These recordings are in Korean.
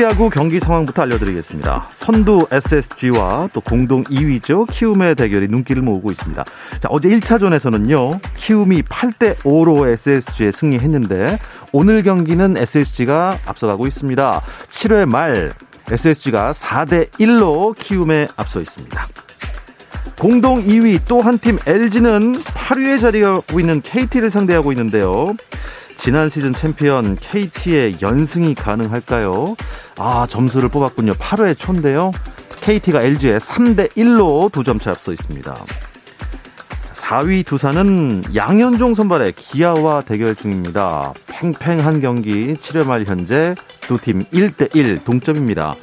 프로야구 경기 상황부터 알려드리겠습니다. 선두 SSG와 또 공동 2위죠. 키움의 대결이 눈길을 모으고 있습니다. 자, 어제 1차전에서는요. 키움이 8대 5로 SSG에 승리했는데 오늘 경기는 SSG가 앞서가고 있습니다. 7회 말 SSG가 4대 1로 키움에 앞서 있습니다. 공동 2위 또 한 팀 LG는 8위에 자리하고 있는 KT를 상대하고 있는데요. 지난 시즌 챔피언 KT의 연승이 가능할까요? 아, 점수를 뽑았군요. 8회 초인데요. KT가 LG에 3대 1로 두 점 차 앞서 있습니다. 4위 두산은 양현종 선발의 기아와 대결 중입니다. 팽팽한 경기 7회 말 현재 두 팀 1대 1 동점입니다.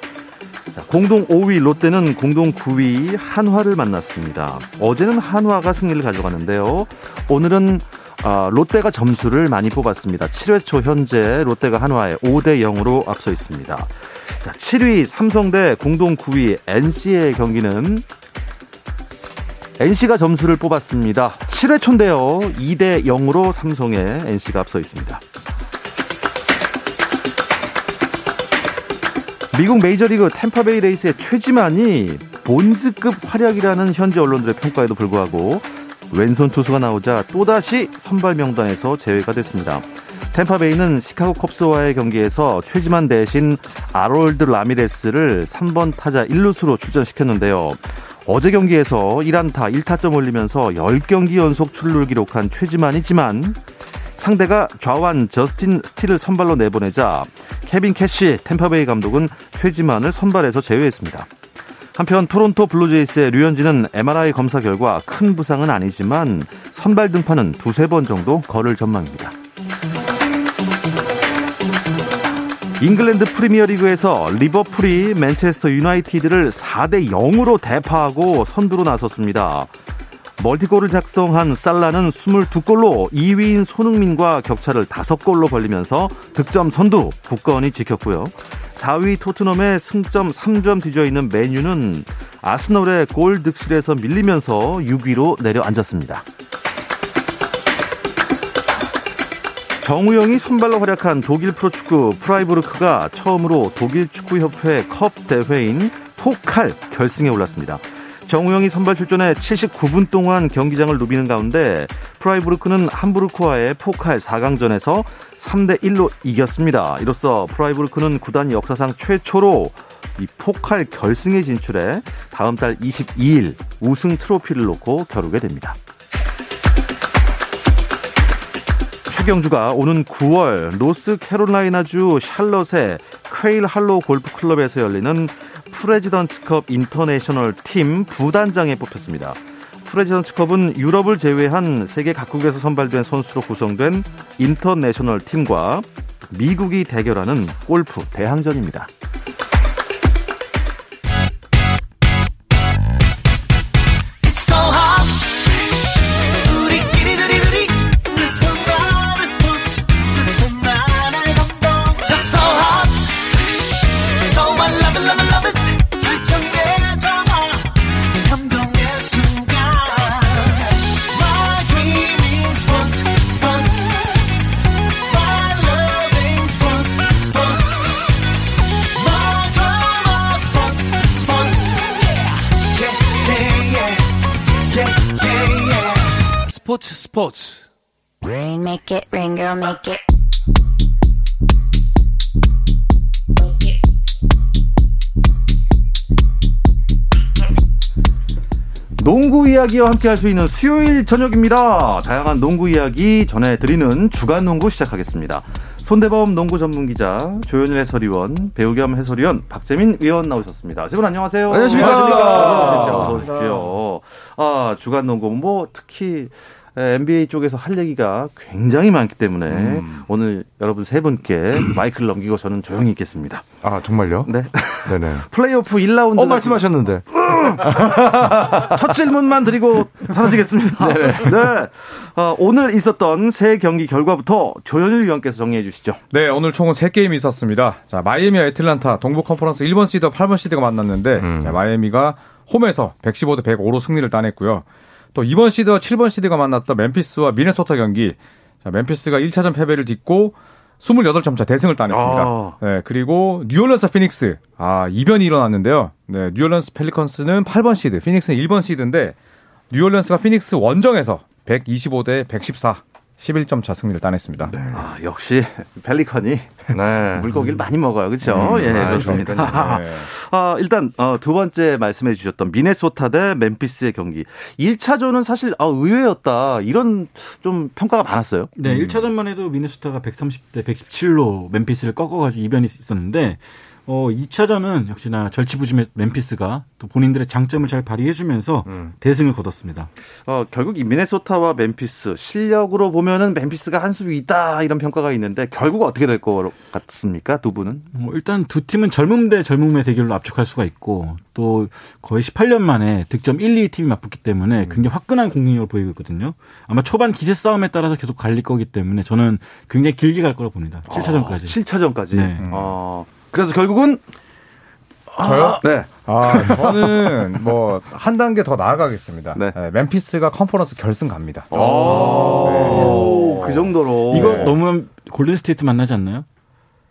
공동 5위 롯데는 공동 9위 한화를 만났습니다. 어제는 한화가 승리를 가져갔는데요. 오늘은 아, 롯데가 점수를 많이 뽑았습니다. 7회 초 현재 롯데가 한화에 5대 0으로 앞서 있습니다. 자, 7위 삼성 대 공동 9위 NC의 경기는 NC가 점수를 뽑았습니다. 7회 초인데요. 2대 0으로 삼성의 NC가 앞서 있습니다. 미국 메이저리그 템파베이 레이스의 최지만이 본즈급 활약이라는 현지 언론들의 평가에도 불구하고 왼손 투수가 나오자 또다시 선발 명단에서 제외가 됐습니다. 템파베이는 시카고 컵스와의 경기에서 최지만 대신 아롤드 라미레스를 3번 타자 1루수로 출전시켰는데요. 어제 경기에서 1안타 1타점 올리면서 10경기 연속 출루를 기록한 최지만이지만 상대가 좌완 저스틴 스틸을 선발로 내보내자 케빈 캐시 템파베이 감독은 최지만을 선발해서 제외했습니다. 한편 토론토 블루제이스의 류현진은 MRI 검사 결과 큰 부상은 아니지만 선발 등판은 두세 번 정도 걸을 전망입니다. 잉글랜드 프리미어리그에서 리버풀이 맨체스터 유나이티드를 4대 0으로 대파하고 선두로 나섰습니다. 멀티골을 작성한 살라는 22골로 2위인 손흥민과 격차를 5골로 벌리면서 득점 선두 굳건히 지켰고요. 4위 토트넘의 승점 3점 뒤져 있는 메뉴는 아스널의 골 득실에서 밀리면서 6위로 내려앉았습니다. 정우영이 선발로 활약한 독일 프로축구 프라이부르크가 처음으로 독일 축구협회 컵 대회인 포칼 결승에 올랐습니다. 정우영이 선발 출전해 79분 동안 경기장을 누비는 가운데 프라이부르크는 함부르크와의 포칼 4강전에서 3대 1로 이겼습니다. 이로써 프라이부르크는 구단 역사상 최초로 이 포칼 결승에 진출해 다음 달 22일 우승 트로피를 놓고 겨루게 됩니다. 최경주가 오는 9월 노스캐롤라이나주 샬럿의 퀘일 할로 골프 클럽에서 열리는 프레지던트컵 인터내셔널 팀 부단장에 뽑혔습니다. 프레지던트컵은 유럽을 제외한 세계 각국에서 선발된 선수로 구성된 인터내셔널 팀과 미국이 대결하는 골프 대항전입니다. 스포츠 스포츠 Rain make it, rain girl make it. 농구 이야기와 함께 할 수 있는 수요일 저녁입니다. 다양한 농구 이야기 전해드리는 주간 농구 시작하겠습니다. 손대범 농구 전문 기자, 조현일 해설위원, 배우 겸 해설위원, 박재민 의원 나오셨습니다. 세 분 안녕하세요. 안녕하십니까. 어서 오십시오. 아, 주간 농구, 뭐, 특히, NBA 쪽에서 할 얘기가 굉장히 많기 때문에 음. 오늘 여러분 세 분께 마이크를 넘기고 저는 조용히 있겠습니다. 아 정말요? 네. 네네. 플레이오프 1라운드. 어 말씀하셨는데. 첫 질문만 드리고 사라지겠습니다. 네. 네. 어, 오늘 있었던 세 경기 결과부터 조현일 위원께서 정리해 주시죠. 네, 오늘 총은 세 게임이 있었습니다. 자, 마이애미와 애틀란타 동부 컨퍼런스 1번 시드, 8번 시드가 만났는데 음. 자, 마이애미가 홈에서 115대 105로 승리를 따냈고요. 또 2번 시드와 7번 시드가 만났던 멤피스와 미네소타 경기. 자, 멤피스가 1차전 패배를 딛고 28점 차 대승을 따냈습니다. 아. 네, 그리고 뉴올런스 피닉스. 아, 이변이 일어났는데요. 네, 뉴올런스 펠리컨스는 8번 시드, 피닉스는 1번 시드인데 뉴올런스가 피닉스 원정에서 125대 114 11점 차 승리를 따냈습니다. 네. 아, 역시 펠리컨이 네. 물고기를 많이 먹어요. 그렇죠? 음, 예, 아, 그렇습니다. 네. 아, 일단 어, 두 번째 말씀해 주셨던 미네소타 대 멤피스의 경기. 1차전은 사실 아, 의외였다. 이런 좀 평가가 많았어요. 네, 음. 1차전만 해도 미네소타가 130대 117로 멤피스를 꺾어 가지고 이변이 있었는데 어, 2차전은 역시나 절치부심의 멤피스가 또 본인들의 장점을 잘 발휘해주면서 음. 대승을 거뒀습니다. 어, 결국 이 미네소타와 멤피스 실력으로 보면은 멤피스가 한 수 있다 이런 평가가 있는데 결국 어떻게 될 것 같습니까 두 분은? 뭐 일단 두 팀은 젊음 대 젊음의 대결로 압축할 수가 있고 또 거의 18년 만에 득점 1, 2 팀이 맞붙기 때문에 음. 굉장히 화끈한 공격력을 보이고 있거든요. 아마 초반 기세 싸움에 따라서 계속 갈릴 거기 때문에 저는 굉장히 길게 갈 거라고 봅니다. 7차전까지. 아, 7차전까지. 네. 음. 아. 그래서 결국은 저요? 아, 네. 아, 저는 뭐 한 단계 더 나아가겠습니다. 네. 네, 멤피스가 컨퍼런스 결승 갑니다. 오, 네. 그 정도로. 이거 네. 너무 골든 스테이트 만나지 않나요?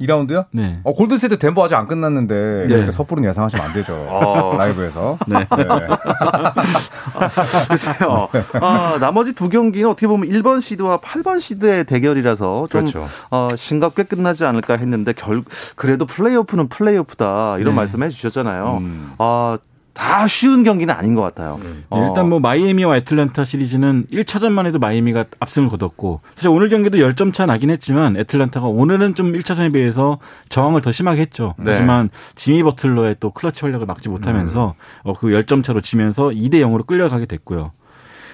2라운드요? 네. 어, 골든스테이트 덴버 아직 안 끝났는데 네. 섣부른 예상하시면 안 되죠. 어. 라이브에서. 네. 네. 글쎄요. 아, 나머지 두 경기는 어떻게 보면 1번 시드와 8번 시드의 대결이라서 좀 그렇죠. 어, 싱겁게 끝나지 않을까 했는데 결 그래도 플레이오프는 플레이오프다 이런 네. 말씀해 주셨잖아요. 음. 아, 다 쉬운 경기는 아닌 것 같아요. 네. 어. 일단 뭐 마이애미와 애틀란타 시리즈는 1차전만 해도 마이애미가 압승을 거뒀고 사실 오늘 경기도 10점 차 나긴 했지만 애틀란타가 오늘은 좀 1차전에 비해서 저항을 더 심하게 했죠. 네. 하지만 지미 버틀러의 또 클러치 활력을 막지 못하면서 음. 어, 그 10점 차로 지면서 2대 0으로 끌려가게 됐고요.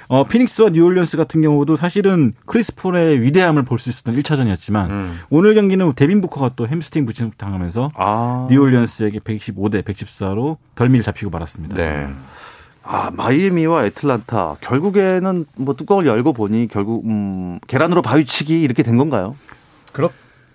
어, 피닉스와 뉴올리언스 같은 경우도 사실은 크리스 폴의 위대함을 볼 수 있었던 1차전이었지만 음. 오늘 경기는 데빈 부커가 또 햄스팅 부침 당하면서 아. 뉴올리언스에게 115대 114로 덜미를 잡히고 말았습니다. 네. 아, 마이애미와 애틀란타 결국에는 뭐 뚜껑을 열고 보니 결국 음, 계란으로 바위치기 이렇게 된 건가요? 그렇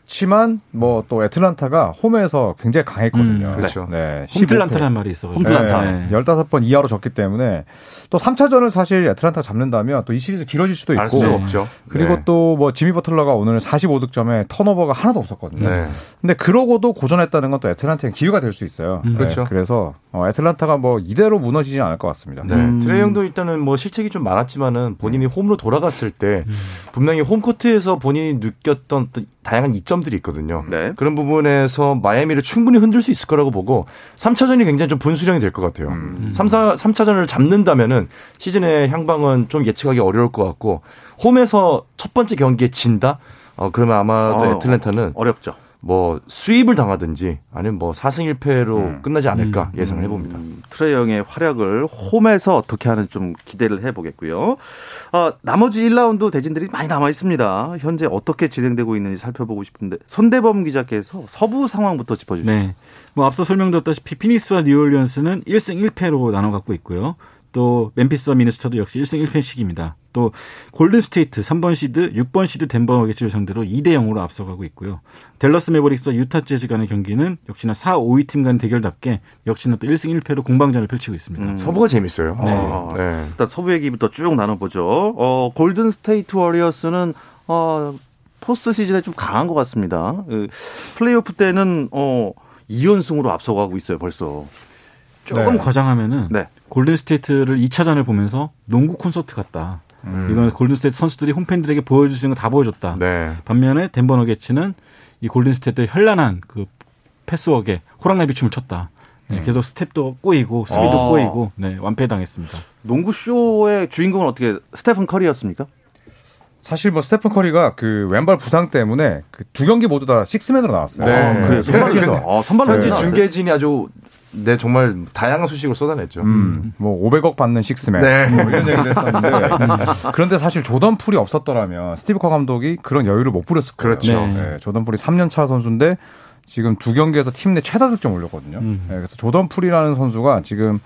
그렇지만 뭐 또 애틀란타가 홈에서 굉장히 강했거든요. 음, 그렇죠. 네. 홈틀란타라는 말이 있어. 홈틀란타. 네, 15번 이하로 졌기 때문에 또 3차전을 사실 애틀란타 잡는다면 또 이 시리즈 길어질 수도 있고. 수 없죠. 그리고 네. 또뭐 지미 버틀러가 오늘 45득점에 턴오버가 하나도 없었거든요. 네. 근데 그러고도 고전했다는 건 또 애틀란타의 기회가 될 수 있어요. 음. 그렇죠. 그래서 어, 애틀란타가 뭐 이대로 무너지지 않을 것 같습니다. 네. 음. 트레이 형도 일단은 뭐 실책이 좀 많았지만은 본인이 홈으로 돌아갔을 때 음. 분명히 홈코트에서 본인이 느꼈던 다양한 이점들이 있거든요. 네. 그런 부분에서 마이애미를 충분히 흔들 수 있을 거라고 보고 3차전이 굉장히 좀 분수령이 될 것 같아요. 음. 3, 4, 3차전을 잡는다면은 시즌의 향방은 좀 예측하기 어려울 것 같고 홈에서 첫 번째 경기에 진다? 어, 그러면 아마도 어, 애틀랜타는 어렵죠. 뭐 수입을 당하든지 아니면 뭐 4승 1패로 음. 끝나지 않을까 음. 예상을 해봅니다. 음. 트레이 형의 활약을 홈에서 어떻게 하는 좀 기대를 해보겠고요. 어, 나머지 1라운드 대진들이 많이 남아 있습니다. 현재 어떻게 진행되고 있는지 살펴보고 싶은데 손대범 기자께서 서부 상황부터 짚어주시죠. 네. 뭐 앞서 설명드렸다시피 피니스와 뉴올리언스는 1승 1패로 나눠 갖고 있고요. 또 멤피스와 미네소타도 역시 1승 1패씩입니다. 또 골든스테이트 3번 시드, 6번 시드 덴버 너게츠를 상대로 2대 0으로 앞서가고 있고요. 델러스 매버릭스와 유타 재즈 간의 경기는 역시나 4, 5위 팀간 대결답게 역시나 또 1승 1패로 공방전을 펼치고 있습니다. 음. 서부가 재밌어요. 네. 어, 네. 일단 서부 얘기부터 쭉 나눠보죠. 어, 골든스테이트 워리어스는 어, 포스트 시즌에 좀 강한 것 같습니다. 그 플레이오프 때는 어, 2연승으로 앞서가고 있어요, 벌써. 조금 네. 과장하면은 네. 골든스테이트를 2차전을 보면서 농구 콘서트 같다. 음. 이건 골든스테이트 선수들이 홈팬들에게 보여줄 수 있는 거 다 보여줬다. 네. 반면에 덴버 너게츠는 이 골든스테이트의 현란한 그 패스워크에 호랑나비 춤을 췄다. 네, 음. 계속 스텝도 꼬이고 수비도 아. 꼬이고 네, 완패당했습니다. 농구 쇼의 주인공은 어떻게 스테픈 커리였습니까? 사실 뭐 스테픈 커리가 그 왼발 부상 때문에 그 두 경기 모두 다 식스맨으로 나왔어요. 네, 네. 그래요. 선발에서 아, 선발로 네. 중계진이 아주 네, 정말 다양한 수식을 쏟아냈죠. 음, 뭐 500억 받는 식스맨 네. 뭐 이런 얘기도 했었는데 음. 그런데 사실 조던 풀이 없었더라면 스티브 커 감독이 그런 여유를 못 부렸을 거예요. 그렇죠. 네. 네, 조던 풀이 3년 차 선수인데 지금 두 경기에서 팀 내 최다 득점 올렸거든요. 음. 네, 그래서 조던 풀이라는 선수가 지금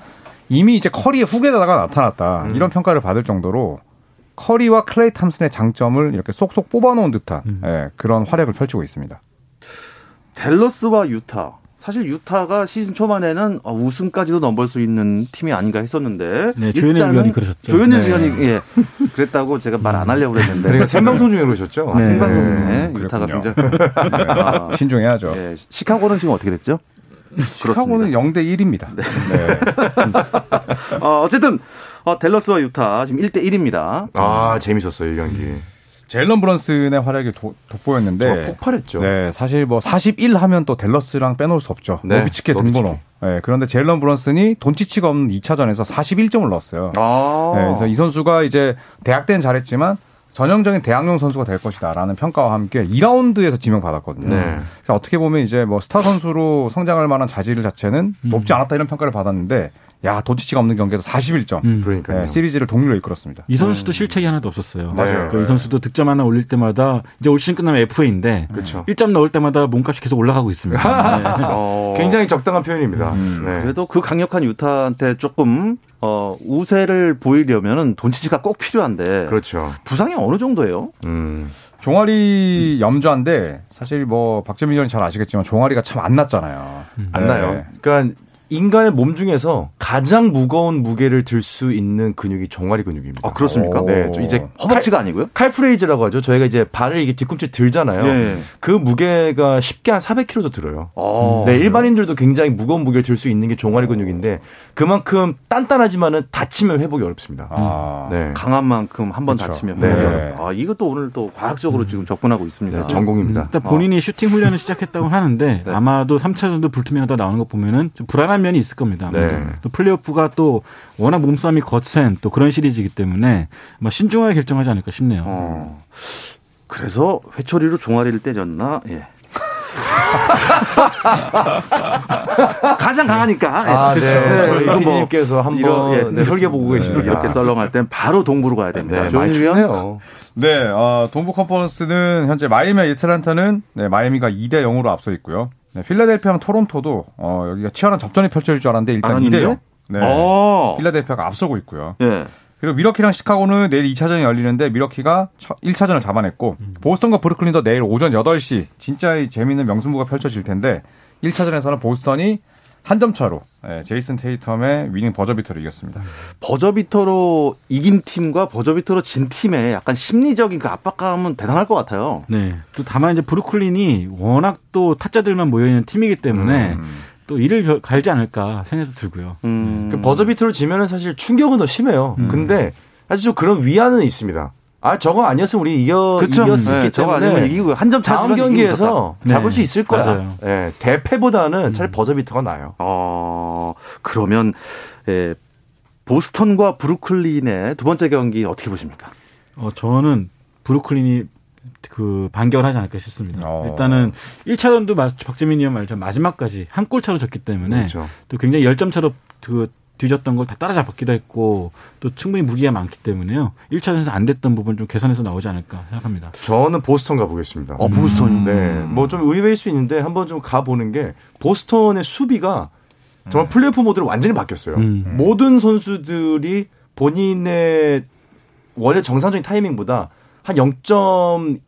이미 이제 커리의 후계자가 나타났다 음. 이런 평가를 받을 정도로 커리와 클레이 탐슨의 장점을 이렇게 쏙쏙 뽑아놓은 듯한 음. 예, 그런 활약을 펼치고 있습니다. 댈러스와 유타 사실 유타가 시즌 초반에는 어, 우승까지도 넘볼 수 있는 팀이 아닌가 했었는데 네, 조현일 위원이 그러셨죠. 조현일 네. 위원이 예, 그랬다고 제가 말 안 하려고 그랬는데 그러니까 생방송 중에 그러셨죠. 아, 네. 생방송 중에 네. 유타가 굉장히 아, 신중해야죠. 예, 시카고는 지금 어떻게 됐죠? 시카고는 0대 1입니다. 네. 어, 어쨌든 어, 델러스와 유타 지금 1대 1입니다. 아 재밌었어요 이 경기. 제일런 브런슨의 활약이 도, 돋보였는데 폭발했죠. 네, 사실 뭐 41 하면 또 델러스랑 빼놓을 수 없죠. 네, 노비치케 등번호. 네, 그런데 제일런 브런슨이 돈치치가 없는 2차전에서 41점을 넣었어요. 아~ 네, 그래서 이 선수가 이제 대학 때는 잘했지만 전형적인 대학용 선수가 될 것이다라는 평가와 함께 2라운드에서 지명받았거든요. 네. 그래서 어떻게 보면 이제 뭐 스타 선수로 성장할 만한 자질 자체는 음. 높지 않았다 이런 평가를 받았는데 야 도치치가 없는 경기에서 41점. 음. 그러니까 네, 시리즈를 동률로 이끌었습니다. 이 선수도 음. 실책이 하나도 없었어요. 맞아요. 그이 선수도 득점 하나 올릴 때마다 이제 올 시즌 끝나면 FA인데 그렇죠. 1점 넣을 때마다 몸값이 계속 올라가고 있습니다. 네. 어... 굉장히 적당한 표현입니다. 음. 네. 그래도 그 강력한 유타한테 조금 어, 우세를 보이려면은 돈치치가 꼭 필요한데. 그렇죠. 부상이 어느 정도예요? 음. 종아리 염좌인데 사실 뭐 박재민 의원이 잘 아시겠지만 종아리가 참 안 났잖아요. 음. 안 나요. 네. 그러니까 인간의 몸 중에서 가장 무거운 무게를 들 수 있는 근육이 종아리 근육입니다. 아, 그렇습니까? 네. 이제 허벅지가 아니고요? 칼프레이즈라고 하죠. 저희가 이제 발을 이게 뒤꿈치 들잖아요. 네. 그 무게가 쉽게 한 400kg도 들어요. 아, 네, 일반인들도 굉장히 무거운 무게를 들 수 있는 게 종아리 근육인데 그만큼 단단하지만은 다치면 회복이 어렵습니다. 아, 네. 강한 만큼 한번 그렇죠. 다치면 회복이 네. 어렵다. 아, 이것도 오늘 또 과학적으로 음. 지금 접근하고 있습니다. 네, 전공입니다. 일단 본인이 어. 슈팅 훈련을 시작했다고 하는데 네. 아마도 3차전도 불투명하다 나오는 거 보면은 좀 불안 한 면이 있을 겁니다. 네. 또 플레이오프가 또 워낙 몸싸움이 거센 또 그런 시리즈이기 때문에 뭐 신중하게 결정하지 않을까 싶네요. 어. 그래서 회초리로 종아리를 때렸나? 예. 가장 강하니까. 아, 네. 네. 저희 뭐 PD님께서 한번 예, 네, 혈계 보고 계십니다. 이렇게 썰렁할 땐 바로 동부로 가야 됩니다. 네, 많이 춥네요. 네, 어, 동부 컨퍼런스는 현재 마이애미 애틀란타는 네, 마이애미가 2대 0으로 앞서 있고요. 네, 필라델피아랑 토론토도 어, 여기가 치열한 접전이 펼쳐질 줄 알았는데 일단 2대 0. 네. 오. 어. 필라델피아가 앞서고 있고요. 네. 그리고 밀워키랑 시카고는 내일 2차전이 열리는데 밀워키가 1차전을 잡아냈고 음. 보스턴과 브루클린도 내일 오전 8시 진짜 재미있는 명승부가 펼쳐질 텐데 1차전에서는 보스턴이 한 점 차로 네, 제이슨 테이텀의 winning 버저비터로 이겼습니다. 버저비터로 이긴 팀과 버저비터로 진 팀의 약간 심리적인 그 압박감은 대단할 것 같아요. 네. 또 다만 이제 브루클린이 워낙 또 타자들만 모여 있는 팀이기 때문에 음. 또 이를 갈지 않을까 생각도 들고요. 음. 그 버저비터로 지면은 사실 충격은 더 심해요. 음. 근데 사실 좀 그런 위안은 있습니다. 아 저거 아니었으면 우리 이겨 그쵸? 이겼기 네, 때문에 이기고 한점 다음 경기에서 잡을 네. 수 있을 거야. 네, 대패보다는 음. 차라리 버저비터가 나요. 어 그러면 예, 보스턴과 브루클린의 두 번째 경기 어떻게 보십니까? 어 저는 브루클린이 그 반격을 하지 않을까 싶습니다. 어. 일단은 1차전도 박재민 의원 말처럼 마지막까지 한 골 차로 졌기 때문에 그렇죠. 또 굉장히 열점 차로 그 뒤졌던 걸 다 따라잡기도 했고 또 충분히 무기가 많기 때문에요. 1차전에서 안 됐던 부분 좀 개선해서 나오지 않을까 생각합니다. 저는 보스턴 가보겠습니다. 어, 보스턴. 네. 뭐 좀 의외일 수 있는데 한번 좀 가보는 게 보스턴의 수비가 정말 음. 플레이오프 모드로 완전히 바뀌었어요. 음. 모든 선수들이 본인의 원래 정상적인 타이밍보다 한 0. 그러니까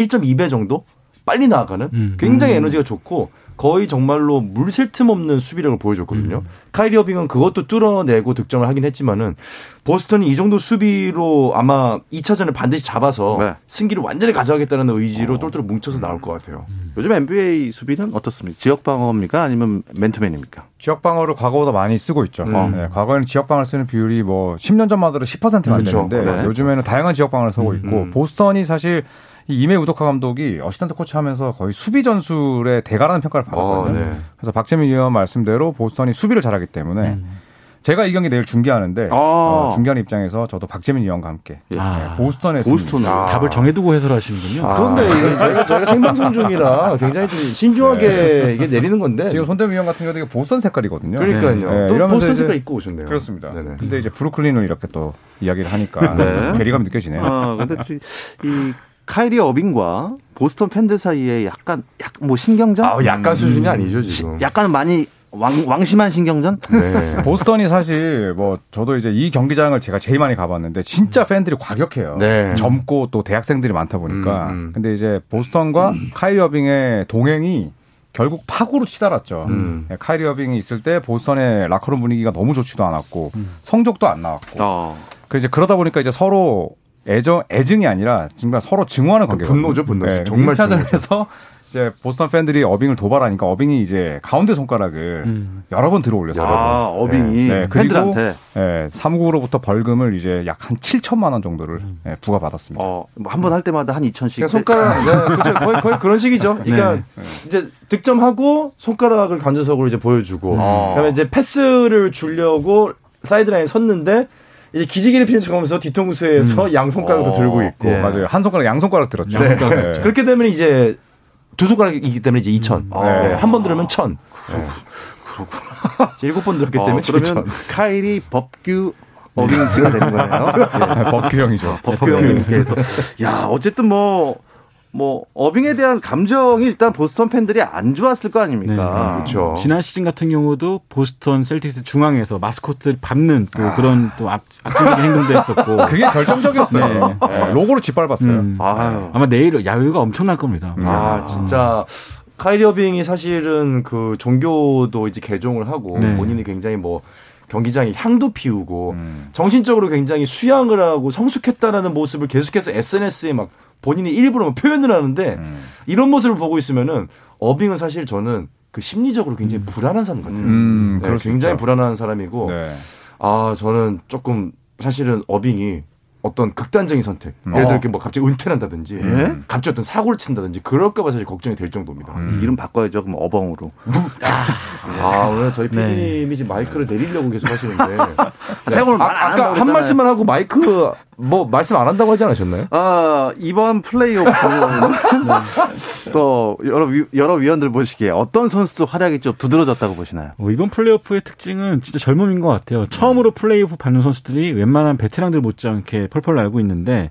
1.2배 정도 빨리 나아가는 음. 굉장히 음. 에너지가 좋고 거의 정말로 물 셀 틈 없는 수비력을 보여줬거든요. 음. 카이리 어빙은 그것도 뚫어내고 득점을 하긴 했지만은 보스턴이 이 정도 수비로 아마 2차전을 반드시 잡아서 네. 승기를 완전히 가져가겠다는 의지로 어. 똘똘 뭉쳐서 나올 것 같아요. 음. 요즘 NBA 수비는 어떻습니까? 지역 방어입니까? 아니면 맨투맨입니까? 지역 방어를 과거보다 많이 쓰고 있죠. 음. 네, 과거에는 지역 방어를 쓰는 비율이 뭐 10년 전만 해도 10%만 그렇죠. 되는데 네. 요즘에는 다양한 지역 방어를 쓰고 음. 있고 음. 보스턴이 사실 이 이메 우도카 감독이 assistant coach 하면서 거의 수비 전술에 대가라는 평가를 받았거든요. 어, 네. 그래서 박재민 위원 말씀대로 보스턴이 수비를 잘하기 때문에 음. 제가 이 경기 내일 중계하는데 아. 어, 중계하는 입장에서 저도 박재민 위원과 함께 예. 아. 네, 보스턴에 보스턴 아. 답을 정해두고 해설하시는군요. 아. 그런데 이건 저희가, 저희가 생방송 중이라 굉장히 좀 신중하게 네. 이게 내리는 건데 지금 손대범 위원 같은 경우도 보스턴 색깔이거든요. 그러니까요. 네. 또 보스턴 색깔 입고 오셨네요. 그렇습니다. 네네. 근데 이제 브루클린을 이렇게 또 이야기를 하니까 네. 괴리감이 느껴지네요. 아, 근데 이 카이리 어빙과 보스턴 팬들 사이에 약간 약 뭐 신경전? 아, 약간 수준이 아니죠 지금. 약간 많이 왕, 왕심한 신경전? 네. 보스턴이 사실 뭐 저도 이제 이 경기장을 제가 제일 많이 가봤는데 진짜 팬들이 과격해요. 네. 젊고 또 대학생들이 많다 보니까. 음, 음. 근데 이제 보스턴과 음. 카이리 어빙의 동행이 결국 파구로 치달았죠. 음. 네, 카이리 어빙이 있을 때 보스턴의 라커룸 분위기가 너무 좋지도 않았고 음. 성적도 안 나왔고. 어. 그래서 이제 그러다 보니까 이제 서로 애정 애증이 아니라 정말 서로 증오하는 관계. 분노죠, 분노. 네, 정말 1차전에서 이제 보스턴 팬들이 어빙을 도발하니까 어빙이 이제 가운데 손가락을 음. 여러 번 들어 올렸어요. 아, 어빙이 네, 네. 그리고 네, 사무국으로부터 벌금을 이제 약 한 7천만 원 정도를 음. 네, 부과받았습니다. 어, 뭐 한 번 할 때마다 한 2천씩. 손가락 네, 그렇죠. 거의 거의 그런 식이죠. 그러니까 네. 이제 득점하고 손가락을 간접적으로 이제 보여주고 음. 그다음에 이제 패스를 주려고 사이드라인에 섰는데 이제 기지개를 피는 척하면서 뒤통수에서 음. 양 손가락도 어. 들고 있고 예. 맞아요 한 손가락 양 손가락 들었죠. 네. 네. 그렇게 되면 이제 두 손가락이기 때문에 이제 2천. 음. 네. 네. 한번 들으면 천. 네. 그렇구나. 일곱 번 들었기 어, 때문에 어, 그러면 7천. 카일이 법규 어빙지가 되는 거네요. 네. 법규형이죠. 법규형께서. 야 어쨌든 뭐 뭐 어빙에 대한 감정이 일단 보스턴 팬들이 안 좋았을 거 아닙니까? 네. 그렇죠. 지난 시즌 같은 경우도 보스턴 셀틱스 중앙에서 마스코트를 밟는 또 아. 그런 또 악, 악질적인 행동도 했었고 그게 결정적이었어요. 네. 네. 로고로 짓밟았어요. 음. 아마 내일 야유가 엄청날 겁니다. 아 진짜 카이리 어빙이 사실은 그 종교도 이제 개종을 하고 네. 본인이 굉장히 뭐 경기장에 향도 피우고 음. 정신적으로 굉장히 수양을 하고 성숙했다라는 모습을 계속해서 SNS에 막 본인이 일부러 표현을 하는데 음. 이런 모습을 보고 있으면은 어빙은 사실 저는 그 심리적으로 굉장히 음. 불안한 사람 같아요. 음, 네, 굉장히 불안한 사람이고 네. 아 저는 조금 사실은 어빙이 어떤 극단적인 선택. 음. 예를 들어 이렇게 뭐 갑자기 은퇴를 한다든지, 예? 갑자기 어떤 사고를 친다든지, 그럴까봐 사실 걱정이 될 정도입니다. 음. 이름 바꿔야죠. 그럼 어벙으로. 아, 아, 오늘 저희 PD님이 네. 지금 마이크를 내리려고 계속 하시는데. 네. 제가 오늘 아, 아까 한 말씀만 하고 마이크 뭐 말씀 안 한다고 하지 않으셨나요? 아 이번 플레이오프 또 여러 위, 여러 위원들 보시기에 어떤 선수도 활약이 좀 두드러졌다고 보시나요? 어, 이번 플레이오프의 특징은 진짜 젊음인 것 같아요. 처음으로 플레이오프 받는 선수들이 웬만한 베테랑들 못지않게 펄펄 날고 있는데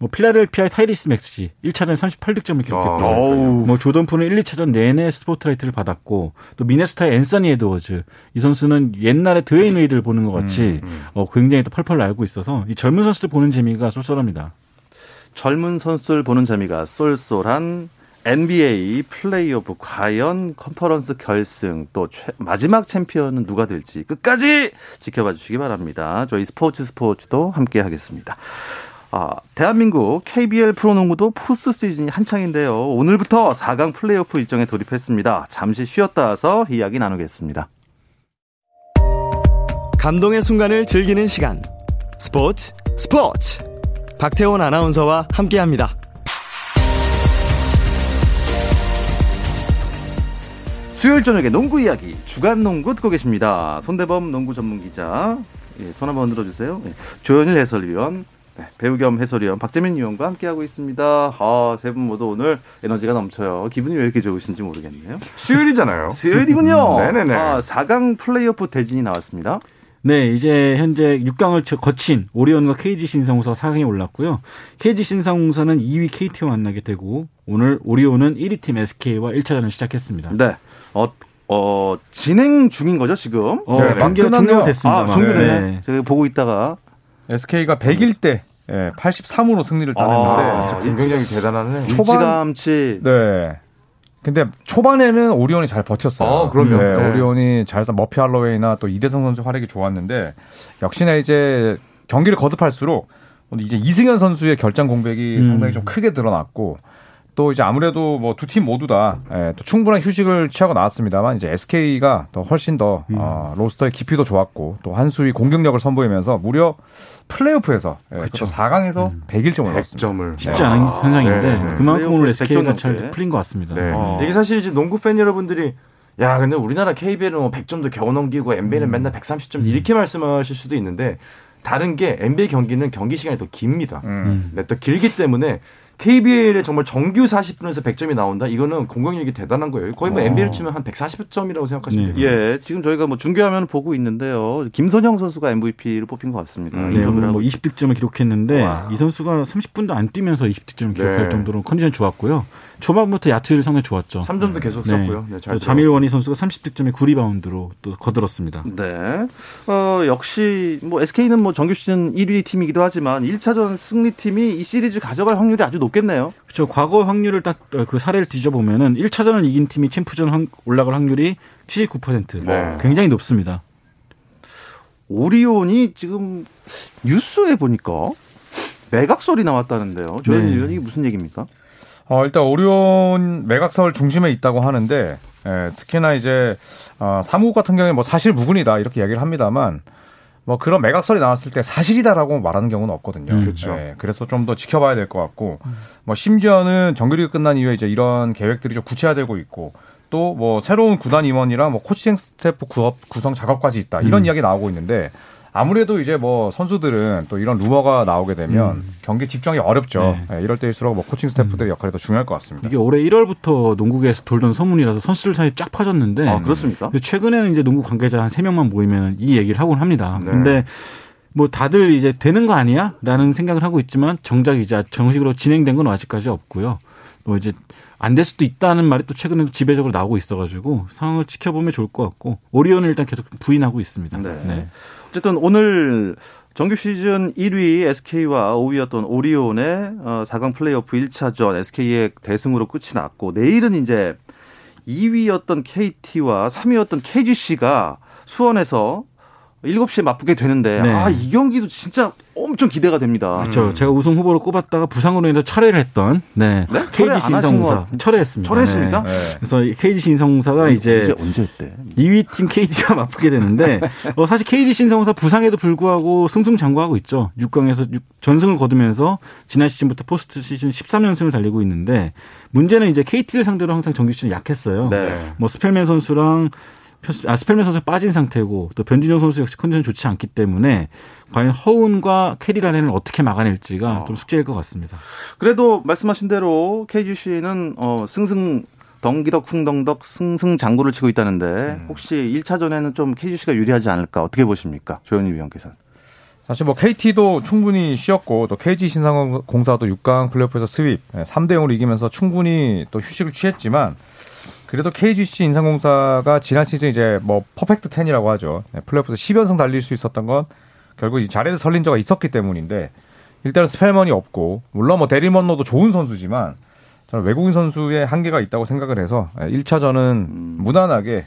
뭐 필라델피아의 타이리스 맥시 1차전 38득점을 기록했고 아, 뭐 조던 풀은 1, 2차전 내내 스포트라이트를 받았고 또 미네소타의 앤서니 에드워즈 이 선수는 옛날에 드웨인 웨이드를 보는 것 같이 음, 음. 어, 굉장히 또 펄펄 날고 있어서 이 젊은 선수들 보는 재미가 쏠쏠합니다. 젊은 선수를 보는 재미가 쏠쏠한 NBA 플레이오프 과연 컨퍼런스 결승 또 최, 마지막 챔피언은 누가 될지 끝까지 지켜봐 주시기 바랍니다. 저희 스포츠 스포츠도 함께 하겠습니다. 아, 대한민국 KBL 프로농구도 포스트 시즌이 한창인데요. 오늘부터 4강 플레이오프 일정에 돌입했습니다. 잠시 쉬었다 와서 이야기 나누겠습니다. 감동의 순간을 즐기는 시간. 스포츠 스포츠. 박태원 아나운서와 함께 합니다. 수요일 저녁에 농구 이야기 주간 농구 듣고 계십니다. 손대범 농구 전문 기자 예, 손 한번 들어주세요. 예, 조현일 해설위원 네, 배우 겸 해설위원 박재민 위원과 함께하고 있습니다. 아, 세 분 모두 오늘 에너지가 넘쳐요. 기분이 왜 이렇게 좋으신지 모르겠네요. 수요일이잖아요. 수요일이군요. 네네네. 아, 4강 플레이오프 대진이 나왔습니다. 네, 이제 현재 6강을 거친 오리온과 KG 신상공사 4강에 올랐고요. KG 신상공사는 2위 KT와 만나게 되고 오늘 오리온은 1위 팀 SK와 1차전을 시작했습니다. 네. 어, 어, 진행 중인 거죠, 지금? 어, 네, 경기가 종료됐습니다. 아, 종료됐네. 네. 제가 보고 있다가 SK가 100일 때 예, 83으로 승리를 따냈는데 아, 굉장히 대단하네. 초반치 네. 근데 초반에는 오리온이 잘 버텼어요. 아, 그럼요. 네, 네. 오리온이 잘해서 머피 할로웨이나 또 이대성 선수 활약이 좋았는데 역시나 이제 경기를 거듭할수록 이제 이승현 선수의 결장 공백이 음. 상당히 좀 크게 드러났고 또 이제 아무래도 뭐 두 팀 모두 다 예, 또 충분한 휴식을 취하고 나왔습니다만 이제 SK가 더 훨씬 더 음. 어, 로스터의 깊이도 좋았고 또 한 수위 공격력을 선보이면서 무려 플레이오프에서 예, 그렇죠. 4강에서 음. 100일점 올랐습니다. 100점을 쉽지 않은 네. 현상인데 네. 그만큼 오늘 SK가 잘 풀린 것 같습니다. 네. 어. 이게 사실 이제 농구 팬 여러분들이 야, 근데 우리나라 KBL은 뭐 100점도 겨우 넘기고 NBA는 음. 맨날 130점 이렇게 말씀하실 수도 있는데 다른 게 NBA 경기는 경기 시간이 더 깁니다. 음. 네, 더 길기 때문에 KBL에 정말 정규 40분에서 100점이 나온다? 이거는 공격력이 대단한 거예요. 거의 뭐 어. NBA를 치면 한 140점이라고 생각하시면 네. 돼요. 예, 지금 저희가 뭐 중계화면 보고 있는데요. 김선영 선수가 MVP를 뽑힌 것 같습니다. 음, 네, 뭐 20득점을 기록했는데 와. 이 선수가 30분도 안 뛰면서 20득점을 기록할 네. 정도로 컨디션 좋았고요. 초반부터 야투율 상당히 좋았죠. 3점도 계속 네. 썼고요. 네, 잘 자밀원희 선수가 30득점에 9리바운드로 또 거들었습니다. 네. 어, 역시 뭐 SK는 뭐 정규 시즌 1위 팀이기도 하지만 1차전 승리팀이 이 시리즈 가져갈 확률이 아주 높겠네요. 그렇죠. 과거 확률을 딱 그 사례를 뒤져보면은 1차전을 이긴 팀이 챔프전 올라갈 확률이 79%. 네. 굉장히 높습니다. 오리온이 지금 뉴스에 보니까 매각 설이 나왔다는데요. 조현 네. 의원이 무슨 얘기입니까? 어, 일단 오리온 매각설 중심에 있다고 하는데 예, 특히나 이제 어, 사무국 같은 경우에 뭐 사실 무근이다 이렇게 얘기를 합니다만 뭐 그런 매각설이 나왔을 때 사실이다라고 말하는 경우는 없거든요. 음, 그렇죠. 예, 그래서 좀 더 지켜봐야 될 것 같고 뭐 심지어는 정규리그 끝난 이후에 이제 이런 계획들이 좀 구체화되고 있고 또 뭐 새로운 구단 임원이랑 뭐 코칭 스태프 구성 작업까지 있다 이런 음. 이야기 나오고 있는데 아무래도 이제 뭐 선수들은 또 이런 루머가 나오게 되면 음. 경기 집중하기 어렵죠. 네. 네, 이럴 때일수록 뭐 코칭 스태프들의 음. 역할이 더 중요할 것 같습니다. 이게 올해 1월부터 농구계에서 돌던 소문이라서 선수들 사이에 쫙 퍼졌는데 아, 그렇습니까? 최근에는 이제 농구 관계자 한 3명만 모이면 이 얘기를 하곤 합니다. 네. 근데 뭐 다들 이제 되는 거 아니야? 라는 생각을 하고 있지만 정작 이제 정식으로 진행된 건 아직까지 없고요. 또 이제 안 될 수도 있다는 말이 또 최근에 지배적으로 나오고 있어가지고 상황을 지켜보면 좋을 것 같고 오리온은 일단 계속 부인하고 있습니다. 네. 네. 어쨌든 오늘 정규 시즌 1위 SK와 5위였던 오리온의 4강 어, 플레이오프 1차전 SK의 대승으로 끝이 났고 내일은 이제 2위였던 KT와 3위였던 KGC가 수원에서 7시에 맞붙게 되는데 네. 아이 경기도 진짜 엄청 기대가 됩니다. 그렇죠. 음. 제가 우승 후보로 꼽았다가 부상으로 인해서 철회를 했던 네. 네? KGC 인삼공사 철회했습니다. 철회했습니까? 네. 네. 그래서 KGC 인삼공사가 음, 이제 언제 때 2위 팀 KT가 맞붙게 되는데 어, 사실 KGC 인삼공사 부상에도 불구하고 승승장구하고 있죠. 6강에서 6, 전승을 거두면서 지난 시즌부터 포스트 시즌 13연승을 달리고 있는데 문제는 이제 KT를 상대로 항상 정규 시즌 약했어요. 네. 뭐 스펠맨 선수랑 아, 스펠맨 선수 빠진 상태고 또 변준형 선수 역시 컨디션 좋지 않기 때문에 과연 허운과 캐리라렌을 어떻게 막아낼지가 어. 좀 숙제일 것 같습니다. 그래도 말씀하신 대로 KGC는 어, 승승 덩기덕 쿵덩덕 승승장구를 치고 있다는데 음. 혹시 1차전에는 좀 KGC가 유리하지 않을까 어떻게 보십니까? 조현희 위원께서는. 사실 뭐 KT도 충분히 쉬었고 또 KG 신상공사도 6강 플레이오프에서 스윕 3대 0으로 이기면서 충분히 또 휴식을 취했지만 그래도 KGC 인상공사가 지난 시즌 이제 뭐 퍼펙트 10이라고 하죠. 네, 플레이오프에서 10연승 달릴 수 있었던 건 결국 이 자리에서 설린저가 있었기 때문인데 일단은 스펠먼이 없고 물론 뭐 데리먼노도 좋은 선수지만 저는 외국인 선수의 한계가 있다고 생각을 해서 1차전은 음. 무난하게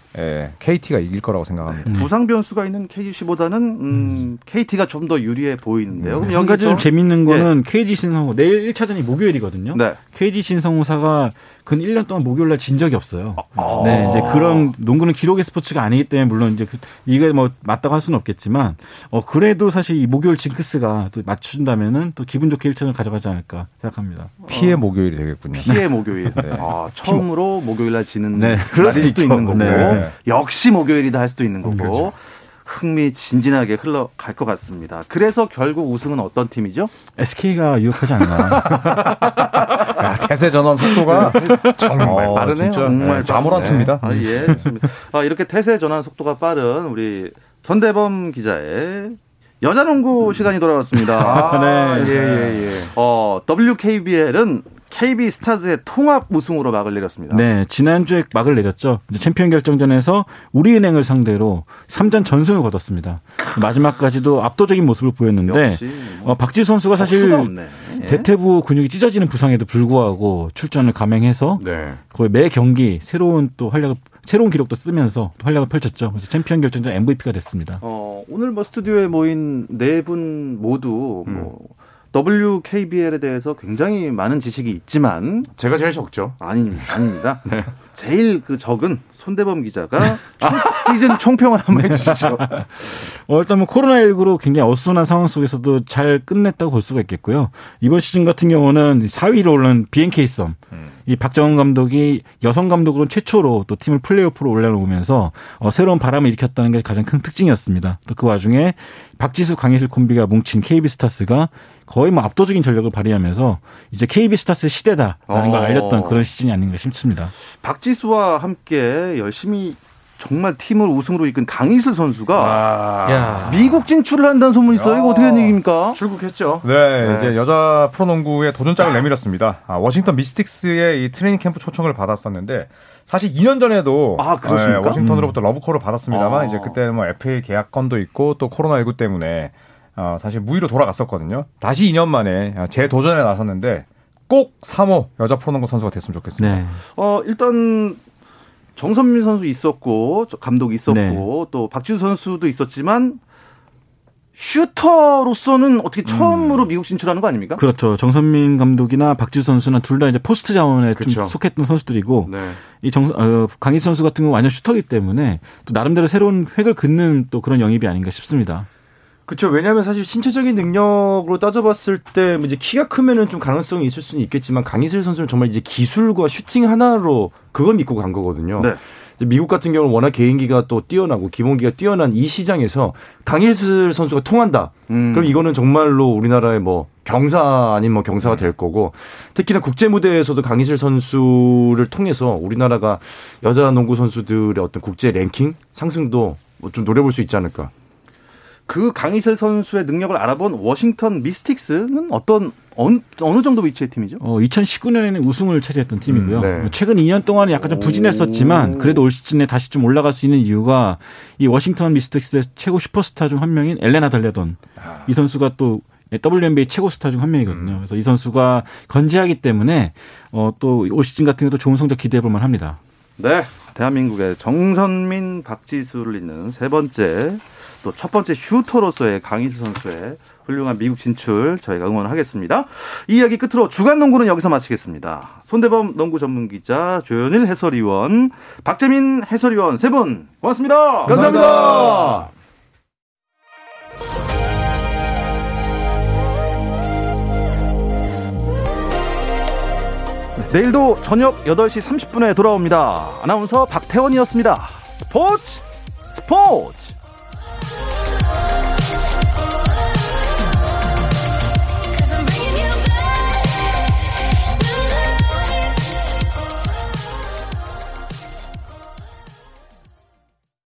KT가 이길 거라고 생각합니다. 음. 부상 변수가 있는 KGC보다는 음, KT가 좀 더 유리해 보이는데요. 음. 한 가지 좀 재밌는 거는 예. KG 신성호 내일 1차전이 목요일이거든요. 네. KG 신성호사가 근 1년 동안 목요일 날 진 적이 없어요. 아. 네, 이제 그런 농구는 기록의 스포츠가 아니기 때문에 물론 이제 그, 이게 뭐 맞다고 할 수는 없겠지만 어 그래도 사실 이 목요일 징크스가 또 맞춘다면은 또 기분 좋게 1차전 가져가지 않을까 생각합니다. 피해 목요일이 되겠군요. 피해 목요일. 네. 아, 처음으로 목요일 날 지는 네. 그럴 수도 있는 거고 네. 역시 목요일이다 할 수도 있는 거고. 그렇죠. 흥미진진하게 흘러갈 것 같습니다. 그래서 결국 우승은 어떤 팀이죠? SK가 유력하지 않나. 야, 태세 전환 속도가 정말 어, 빠르네요. 진짜. 정말 네, 자모란트입니다. 아, 예. 아, 이렇게 태세 전환 속도가 빠른 우리 손대범 기자의 여자 농구 시간이 돌아왔습니다. 아, 네. 예, 예, 예. 어, WKBL은 KB 스타즈의 통합 우승으로 막을 내렸습니다. 네, 지난주에 막을 내렸죠. 챔피언 결정전에서 우리은행을 상대로 3전 전승을 거뒀습니다. 마지막까지도 압도적인 모습을 보였는데 뭐 어, 박지 선수가 사실 예. 대퇴부 근육이 찢어지는 부상에도 불구하고 출전을 감행해서 네. 거의 매 경기 새로운 또 활약을 새로운 기록도 쓰면서 활약을 펼쳤죠. 그래서 챔피언 결정전 MVP가 됐습니다. 어, 오늘 뭐 스튜디오에 모인 네 분 모두 음. 뭐 WKBL에 대해서 굉장히 많은 지식이 있지만 제가 제일 적죠. 아니, 아닙니다. 네. 제일 그 적은 손대범 기자가 총, 시즌 총평을 한번 해주시죠. 어, 일단 뭐 코로나19로 굉장히 어수선한 상황 속에서도 잘 끝냈다고 볼 수가 있겠고요. 이번 시즌 같은 경우는 4위로 올른 BNK 썸. 음. 이 박정은 감독이 여성 감독으로 최초로 또 팀을 플레이오프로 올려놓으면서 어, 새로운 바람을 일으켰다는 게 가장 큰 특징이었습니다. 또 그 와중에 박지수 강이슬 콤비가 뭉친 KB 스타스가 거의 뭐 압도적인 전력을 발휘하면서 이제 KB 스타스 시대다라는 어. 걸 알렸던 그런 시즌이 아닌가 싶습니다. 박지수와 함께 열심히 정말 팀을 우승으로 이끈 강이슬 선수가 아. 미국 진출을 한다는 소문이 있어요. 이거 어떻게 된 얘기입니까? 출국했죠. 네, 네. 이제 여자 프로농구에 도전장을 내밀었습니다. 아, 워싱턴 미스틱스의 이 트레이닝 캠프 초청을 받았었는데 사실 2년 전에도 아, 네, 워싱턴으로부터 음. 러브콜을 받았습니다만 아. 이제 그때 뭐 FA 계약건도 있고 또 코로나19 때문에 어, 사실 무위로 돌아갔었거든요. 다시 2년 만에 재도전에 나섰는데 꼭 3호 여자 프로농구 선수가 됐으면 좋겠습니다. 네. 어, 일단 정선민 선수 있었고 감독 있었고 네. 또 박지수 선수도 있었지만 슈터로서는 어떻게 처음으로 음. 미국 진출하는 거 아닙니까? 그렇죠. 정선민 감독이나 박지수 선수는 둘다 이제 포스트 자원에 그렇죠. 좀 속했던 선수들이고 네. 이 정, 어, 강희수 선수 같은 경우 완전 슈터기 때문에 또 나름대로 새로운 획을 긋는 또 그런 영입이 아닌가 싶습니다. 그렇죠. 왜냐하면 사실 신체적인 능력으로 따져봤을 때뭐 이제 키가 크면은 좀 가능성이 있을 수는 있겠지만 강희슬 선수는 정말 이제 기술과 슈팅 하나로 그걸 믿고 간 거거든요. 네. 미국 같은 경우는 워낙 개인기가 또 뛰어나고 기본기가 뛰어난 이 시장에서 강희슬 선수가 통한다. 음. 그럼 이거는 정말로 우리나라의 뭐 경사 아닌 뭐 경사가 될 거고 특히나 국제 무대에서도 강희슬 선수를 통해서 우리나라가 여자 농구 선수들의 어떤 국제 랭킹 상승도 좀 노려볼 수 있지 않을까. 그 강희슬 선수의 능력을 알아본 워싱턴 미스틱스는 어떤 어느, 어느 정도 위치의 팀이죠? 어, 2019년에는 우승을 차지했던 팀이고요. 음, 네. 뭐 최근 2년 동안은 약간 좀 부진했었지만 그래도 올 시즌에 다시 좀 올라갈 수 있는 이유가 이 워싱턴 미스틱스의 최고 슈퍼스타 중 한 명인 엘레나 달레돈 아. 이 선수가 또 WNBA 최고 스타 중 한 명이거든요. 음. 그래서 이 선수가 건재하기 때문에 어, 또 올 시즌 같은 경우도 좋은 성적 기대해 볼 만합니다. 네, 대한민국의 정선민, 박지수를 잇는 세 번째 또 첫 번째 슈터로서의 강희수 선수의 훌륭한 미국 진출 저희가 응원하겠습니다. 이 이야기 끝으로 주간 농구는 여기서 마치겠습니다. 손대범 농구 전문 기자 조현일 해설위원, 박재민 해설위원 세 분 고맙습니다. 감사합니다. 감사합니다. 내일도 저녁 8시 30분에 돌아옵니다. 아나운서 박태원이었습니다. 스포츠 스포츠